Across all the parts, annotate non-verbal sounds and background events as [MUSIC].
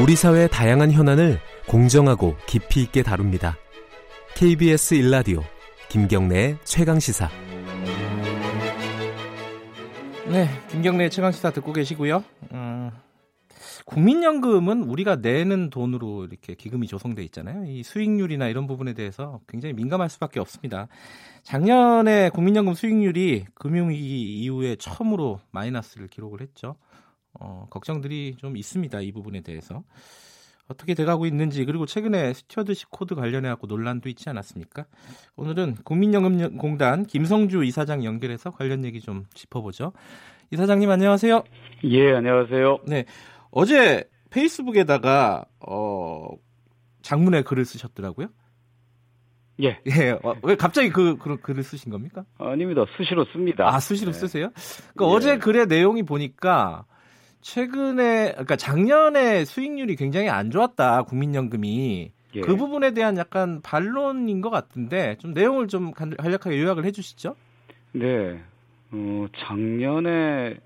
우리 사회의 다양한 현안을 공정하고 깊이 있게 다룹니다. KBS 일라디오 김경래의 최강 시사. 네, 김경래 최강 시사 듣고 계시고요. 음, 국민연금은 우리가 내는 돈으로 이렇게 기금이 조성돼 있잖아요. 이 수익률이나 이런 부분에 대해서 굉장히 민감할 수밖에 없습니다. 작년에 국민연금 수익률이 금융위기 이후에 처음으로 마이너스를 기록을 했죠. 어, 걱정들이 좀 있습니다. 이 부분에 대해서. 어떻게 돼가고 있는지 그리고 최근에 스튜어드십 코드 관련해 갖고 논란도 있지 않았습니까? 오늘은 국민연금공단 김성주 이사장 연결해서 관련 얘기 좀 짚어보죠. 이사장님 안녕하세요. 예 안녕하세요. 네 어제 페이스북에다가 어, 장문의 글을 쓰셨더라고요. 예. 예. 어, 왜 갑자기 그, 그 글을 쓰신 겁니까? 아닙니다. 수시로 씁니다. 아 수시로 네. 쓰세요? 그러니까 예. 어제 글의 내용이 보니까 최근에 그러니까 작년에 수익률이 굉장히 안 좋았다 국민연금이 예. 그 부분에 대한 약간 반론인 것 같은데 좀 내용을 좀 간략하게 요약을 해주시죠. 네, 어, 작년에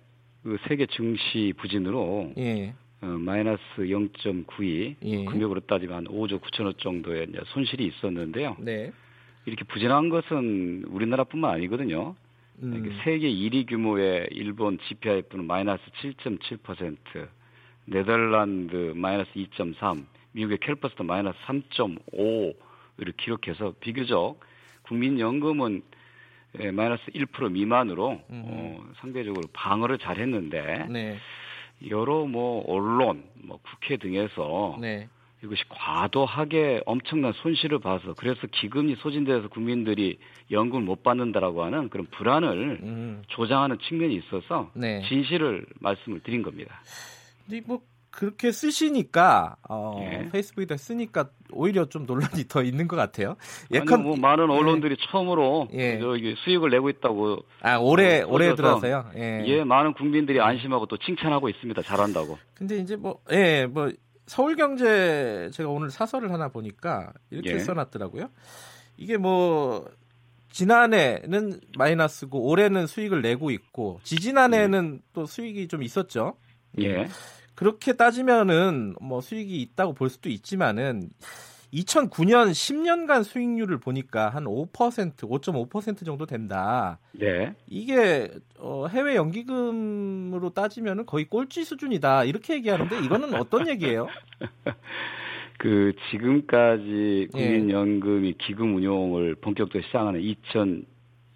그 세계 증시 부진으로 예. 어, 마이너스 0.92 예. 금액으로 따지면 5조 9천억 정도의 손실이 있었는데요. 네. 이렇게 부진한 것은 우리나라뿐만 아니거든요. 음. 세계 1위 규모의 일본 GPIF는 마이너스 7.7%, 네덜란드 마이너스 2.3, 미국의 캘퍼스도 마이너스 3.5를 기록해서 비교적 국민연금은 예, 마이너스 1% 미만으로 음. 어, 상대적으로 방어를 잘했는데 네. 여러 뭐 언론, 뭐 국회 등에서 네. 이것이 과도하게 엄청난 손실을 봐서 그래서 기금이 소진돼서 국민들이 연금을 못 받는다라고 하는 그런 불안을 음. 조장하는 측면이 있어서 네. 진실을 말씀을 드린 겁니다. 근데 뭐 그렇게 쓰시니까 어, 예. 페이스북에다 쓰니까 오히려 좀 논란이 더 있는 것 같아요. 예컨 뭐 많은 예. 언론들이 예. 처음으로 예. 수익을 내고 있다고 아 올해 어, 올해 들어서요. 예. 예, 많은 국민들이 안심하고 또 칭찬하고 있습니다. 잘한다고. 근데 이제 뭐 예, 뭐 서울경제 제가 오늘 사설을 하나 보니까 이렇게 예. 써놨더라고요. 이게 뭐 지난해는 마이너스고 올해는 수익을 내고 있고 지지난해는 예. 또 수익이 좀 있었죠. 예. 그렇게 따지면은 뭐 수익이 있다고 볼 수도 있지만은 2009년 10년간 수익률을 보니까 한 5%, 5.5% 정도 된다. 네. 이게 어, 해외 연기금으로 따지면 거의 꼴찌 수준이다. 이렇게 얘기하는데 이거는 어떤 [LAUGHS] 얘기예요? 그 지금까지 예. 국민연금이 기금 운용을 본격적으로 시작하는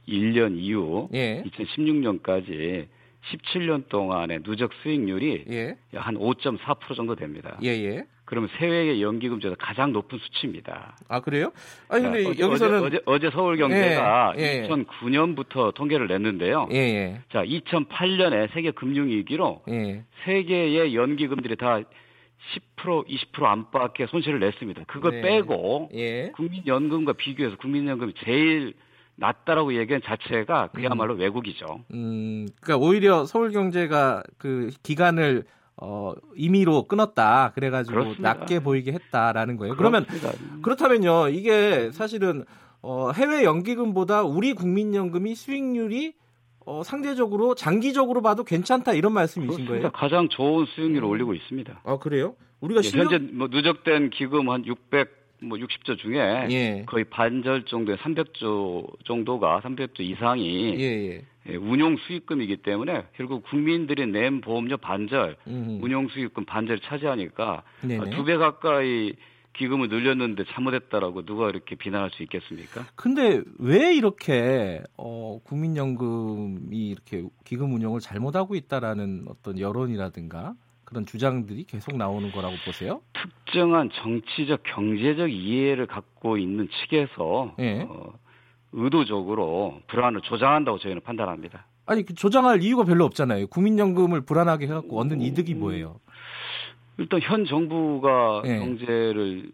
2001년 이후 예. 2016년까지 17년 동안의 누적 수익률이 예. 한5.4% 정도 됩니다. 예, 예. 그러면 세외의 연기금 중에서 가장 높은 수치입니다. 아 그래요? 아니 근데 어제, 여기서는 어제, 어제 서울경제가 예, 예. 2009년부터 통계를 냈는데요. 예, 예. 자 2008년에 세계 금융위기로 예. 세계의 연기금들이 다 10% 20% 안팎의 손실을 냈습니다. 그걸 네. 빼고 예. 국민연금과 비교해서 국민연금이 제일 낮다라고 얘기한 자체가 그야말로 음. 왜곡이죠. 음, 그러니까 오히려 서울경제가 그 기간을 어, 임의로 끊었다. 그래가지고 그렇습니다. 낮게 보이게 했다라는 거예요. 그렇습니다. 그러면 그렇다면요, 이게 사실은 어, 해외 연기금보다 우리 국민연금이 수익률이 어, 상대적으로 장기적으로 봐도 괜찮다 이런 말씀이신 그렇습니다. 거예요? 가장 좋은 수익률을 음. 올리고 있습니다. 아 그래요? 우리가 예, 실력... 현재 뭐 누적된 기금 한 600. 뭐 60조 중에 예. 거의 반절 정도의 300조 정도가 300조 이상이 예, 예. 예, 운용 수익금이기 때문에 결국 국민들이 낸 보험료 반절, 음흠. 운용 수익금 반절 차지하니까 두 배 가까이 기금을 늘렸는데 잘못했다라고 누가 이렇게 비난할 수 있겠습니까? 근데 왜 이렇게 어, 국민연금이 이렇게 기금 운용을 잘못하고 있다라는 어떤 여론이라든가 그런 주장들이 계속 나오는 거라고 보세요? 특정한 정치적 경제적 이해를 갖고 있는 측에서 예. 어, 의도적으로 불안을 조장한다고 저희는 판단합니다. 아니 그 조장할 이유가 별로 없잖아요. 국민연금을 불안하게 해갖고 얻는 이득이 뭐예요? 일단 현 정부가 예. 경제를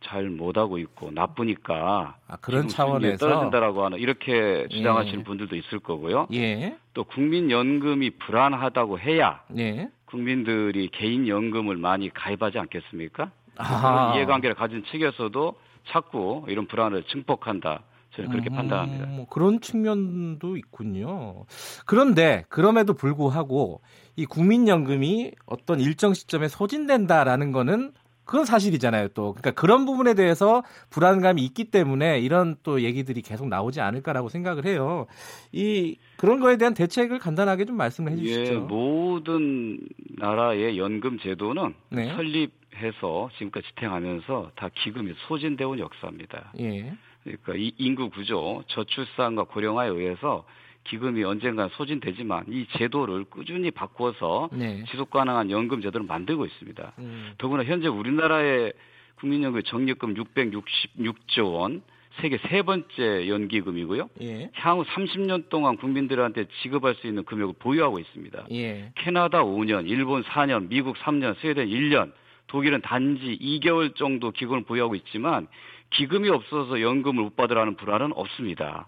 잘 못하고 있고 나쁘니까 아, 그런 차원에서 떨어진다라고 하는 이렇게 주장하시는 예. 분들도 있을 거고요. 예. 또 국민연금이 불안하다고 해야 예. 국민들이 개인 연금을 많이 가입하지 않겠습니까? 그런 이해관계를 가진 측에서도 자꾸 이런 불안을 증폭한다. 저는 그렇게 음, 판단합니다. 뭐 그런 측면도 있군요. 그런데 그럼에도 불구하고 이 국민연금이 어떤 일정 시점에 소진된다라는 거는 그건 사실이잖아요. 또 그러니까 그런 부분에 대해서 불안감이 있기 때문에 이런 또 얘기들이 계속 나오지 않을까라고 생각을 해요. 이 그런 거에 대한 대책을 간단하게 좀 말씀을 해주시죠. 예, 모든 나라의 연금 제도는 네. 설립해서 지금까지 지탱하면서 다 기금이 소진되어 온 역사입니다. 예. 그러니까 이 인구 구조, 저출산과 고령화에 의해서 기금이 언젠가 소진되지만 이 제도를 꾸준히 바꾸어서 네. 지속 가능한 연금 제도를 만들고 있습니다. 음. 더구나 현재 우리나라의 국민연금 적립금 666조 원, 세계 세 번째 연기금이고요. 예. 향후 30년 동안 국민들한테 지급할 수 있는 금액을 보유하고 있습니다. 예. 캐나다 5년, 일본 4년, 미국 3년, 스웨덴 1년, 독일은 단지 2개월 정도 기금을 보유하고 있지만 기금이 없어서 연금을 못 받으라는 불안은 없습니다.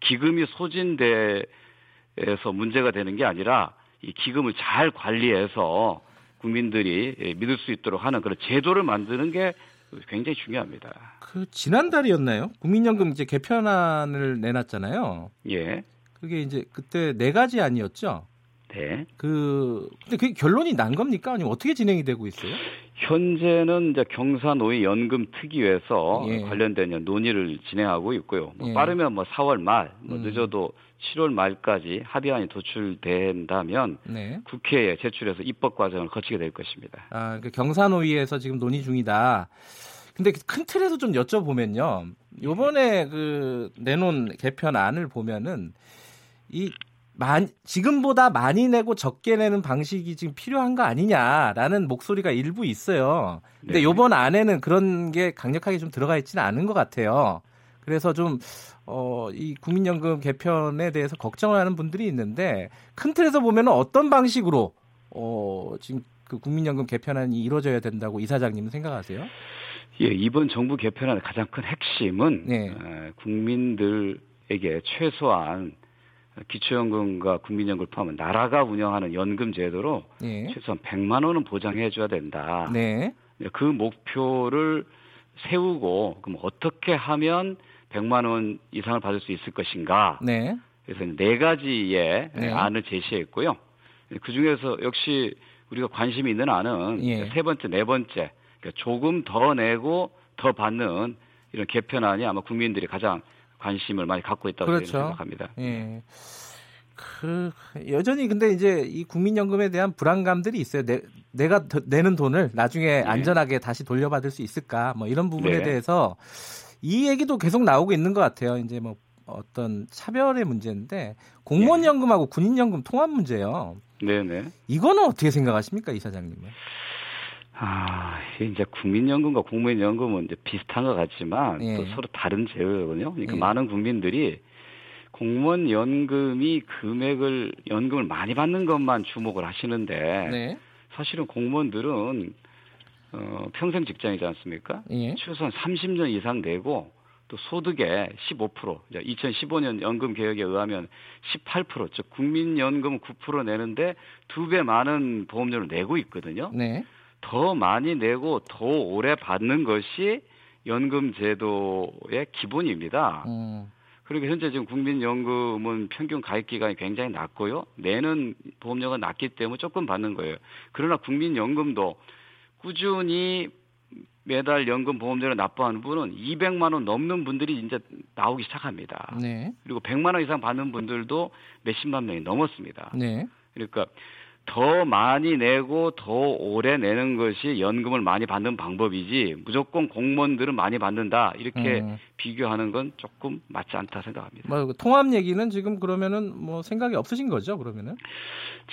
기금이 소진돼서 문제가 되는 게 아니라 이 기금을 잘 관리해서 국민들이 믿을 수 있도록 하는 그런 제도를 만드는 게 굉장히 중요합니다. 그 지난달이었나요? 국민연금 이제 개편안을 내놨잖아요. 예. 그게 이제 그때 네 가지 아니었죠? 네. 그 근데 그게 결론이 난 겁니까? 아니면 어떻게 진행이 되고 있어요? 현재는 이제 경사노위 연금 특위에서 예. 관련된 논의를 진행하고 있고요. 뭐 예. 빠르면 뭐 4월 말, 뭐 음. 늦어도 7월 말까지 합의안이 도출된다면 네. 국회에 제출해서 입법 과정을 거치게 될 것입니다. 아, 그 경사노위에서 지금 논의 중이다. 근데 큰 틀에서 좀 여쭤보면요. 요번에 그 내놓은 개편안을 보면은 이 만, 지금보다 많이 내고 적게 내는 방식이 지금 필요한 거 아니냐라는 목소리가 일부 있어요. 근데 네. 요번 안에는 그런 게 강력하게 좀 들어가 있지는 않은 것 같아요. 그래서 좀, 어, 이 국민연금 개편에 대해서 걱정을 하는 분들이 있는데 큰 틀에서 보면 어떤 방식으로, 어, 지금 그 국민연금 개편안이 이루어져야 된다고 이사장님은 생각하세요? 예, 이번 정부 개편안의 가장 큰 핵심은 네. 어, 국민들에게 최소한 기초연금과 국민연금을 포함한 나라가 운영하는 연금 제도로 네. 최소한 100만 원은 보장해 줘야 된다. 네. 그 목표를 세우고 그럼 어떻게 하면 100만 원 이상을 받을 수 있을 것인가? 네. 그래서 네 가지의 네. 안을 제시했고요. 그 중에서 역시 우리가 관심이 있는 안은 예. 세 번째, 네 번째, 그러니까 조금 더 내고 더 받는 이런 개편안이 아마 국민들이 가장 관심을 많이 갖고 있다고 그렇죠. 생각합니다. 예. 그 여전히 근데 이제 이 국민연금에 대한 불안감들이 있어요. 내, 내가 더, 내는 돈을 나중에 네. 안전하게 다시 돌려받을 수 있을까? 뭐 이런 부분에 네. 대해서 이 얘기도 계속 나오고 있는 것 같아요. 이제 뭐 어떤 차별의 문제인데 공무원 연금하고 군인 연금 통합 문제요. 네네. 이거는 어떻게 생각하십니까, 이 사장님은? 아, 이제 국민연금과 공무원연금은 이제 비슷한 것 같지만 예. 또 서로 다른 제도거든요. 그러니까 예. 많은 국민들이 공무원 연금이 금액을 연금을 많이 받는 것만 주목을 하시는데 네. 사실은 공무원들은 어, 평생 직장이지 않습니까? 예. 최소한 30년 이상 내고 또 소득의 15% 2015년 연금 개혁에 의하면 18%, 즉 국민연금 9% 내는데 두 배 많은 보험료를 내고 있거든요. 네. 더 많이 내고 더 오래 받는 것이 연금 제도의 기본입니다. 음. 그리고 현재 지금 국민연금은 평균 가입 기간이 굉장히 낮고요. 내는 보험료가 낮기 때문에 조금 받는 거예요. 그러나 국민연금도 꾸준히 매달 연금 보험료를 납부하는 분은 200만 원 넘는 분들이 이제 나오기 시작합니다. 네. 그리고 100만 원 이상 받는 분들도 몇십만 명이 넘었습니다. 네. 그러니까 더 많이 내고 더 오래 내는 것이 연금을 많이 받는 방법이지 무조건 공무원들은 많이 받는다 이렇게 음. 비교하는 건 조금 맞지 않다 생각합니다. 뭐 통합 얘기는 지금 그러면은 뭐 생각이 없으신 거죠 그러면은?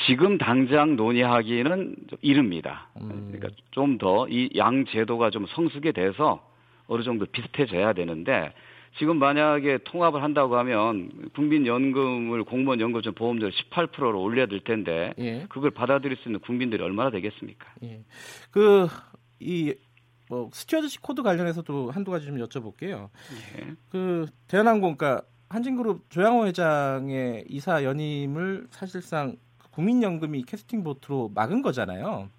지금 당장 논의하기는 좀 이릅니다. 음. 그러니까 좀 더 이 양 제도가 좀 성숙이 돼서 어느 정도 비슷해져야 되는데 지금 만약에 통합을 한다고 하면 국민연금을 공무원 연금처럼 보험료를 18%로 올려야 될 텐데 예. 그걸 받아들일 수 있는 국민들이 얼마나 되겠습니까? 예. 그이 뭐 스튜어드십 코드 관련해서도 한두 가지 좀 여쭤볼게요. 예. 그 대한항공 그러니까 한진그룹 조양호 회장의 이사 연임을 사실상 국민연금이 캐스팅 보트로 막은 거잖아요.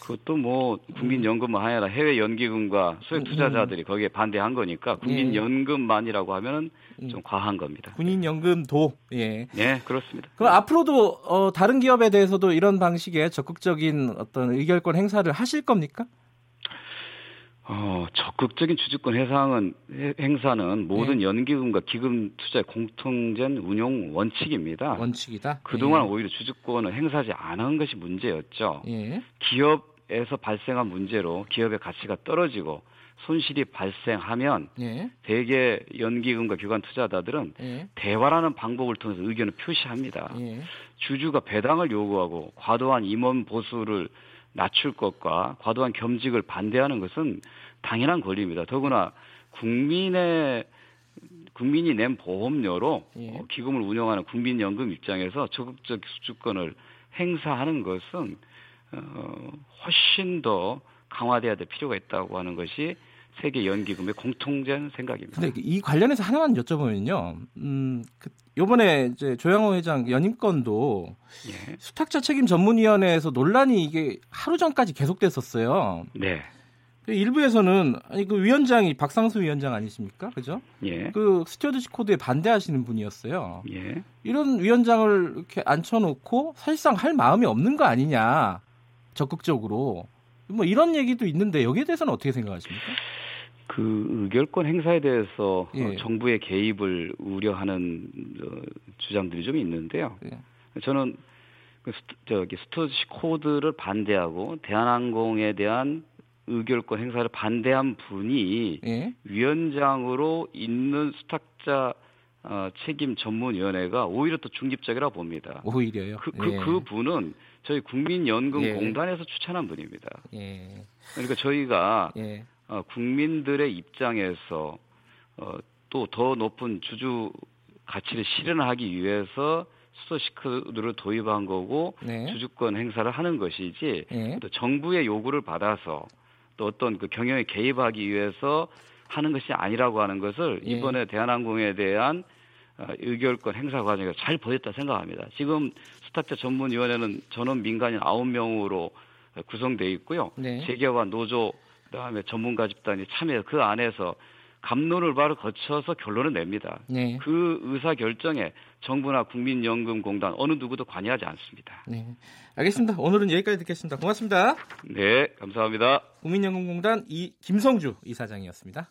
그것도 뭐 국민연금만 아니라 해외 연기금과 소액 투자자들이 거기에 반대한 거니까 국민연금만이라고 하면은 좀 과한 겁니다. 군인연금도 예. 네, 그렇습니다. 그럼 앞으로도 어, 다른 기업에 대해서도 이런 방식의 적극적인 어떤 의결권 행사를 하실 겁니까? 어, 적극적인 주주권 해상은, 행사는 모든 네. 연기금과 기금 투자의 공통된 운용 원칙입니다. 원칙이다? 그동안 예. 오히려 주주권을 행사하지 않은 것이 문제였죠. 예. 기업에서 발생한 문제로 기업의 가치가 떨어지고 손실이 발생하면 예. 대개 연기금과 기관 투자자들은 예. 대화라는 방법을 통해서 의견을 표시합니다. 예. 주주가 배당을 요구하고 과도한 임원 보수를 낮출 것과 과도한 겸직을 반대하는 것은 당연한 권리입니다. 더구나 국민의 국민이 낸 보험료로 예. 어, 기금을 운영하는 국민연금 입장에서 적극적 수주권을 행사하는 것은 어, 훨씬 더 강화돼야 될 필요가 있다고 하는 것이 세계 연기금의 공통된 생각입니다. 근데 이 관련해서 하나만 여쭤보면요. 음, 그 요번에 이제 조양호 회장 연임건도 예. 수탁자 책임 전문위원회에서 논란이 이게 하루 전까지 계속됐었어요. 네. 그 일부에서는 아니 그 위원장이 박상수 위원장 아니십니까? 그죠? 예. 그 스튜어드십 코드에 반대하시는 분이었어요. 예. 이런 위원장을 이렇게 앉혀 놓고 사실상 할 마음이 없는 거 아니냐 적극적으로 뭐 이런 얘기도 있는데 여기에 대해서는 어떻게 생각하십니까? 그 의결권 행사에 대해서 예. 정부의 개입을 우려하는 어, 주장들이 좀 있는데요. 예. 저는 그 스트, 저기 stewardship code를 반대하고 대한항공에 대한 의결권 행사를 반대한 분이 예? 위원장으로 있는 수탁자 어, 책임 전문위원회가 오히려 더 중립적이라 고 봅니다. 오히려요. 그, 그, 예. 그 분은 저희 국민연금공단에서 예. 추천한 분입니다. 예. 그러니까 저희가 예. 어, 국민들의 입장에서 어, 또 더 높은 주주 가치를 실현하기 위해서 수소시크를 도입한 거고 네. 주주권 행사를 하는 것이지 네. 또 정부의 요구를 받아서 또 어떤 그 경영에 개입하기 위해서 하는 것이 아니라고 하는 것을 예. 이번에 대한항공에 대한 어, 의결권 행사 과정에서 잘 보였다 생각합니다. 지금 스타트 전문위원회는 전원 민간인 9명으로 구성되어 있고요. 네. 재계와 노조 그다음에 전문가 집단이 참여 그 안에서 감론을 바로 거쳐서 결론을 냅니다. 네. 그 의사 결정에 정부나 국민연금공단 어느 누구도 관여하지 않습니다. 네. 알겠습니다. 오늘은 여기까지 듣겠습니다. 고맙습니다. 네, 감사합니다. 국민연금공단 이 김성주 이사장이었습니다.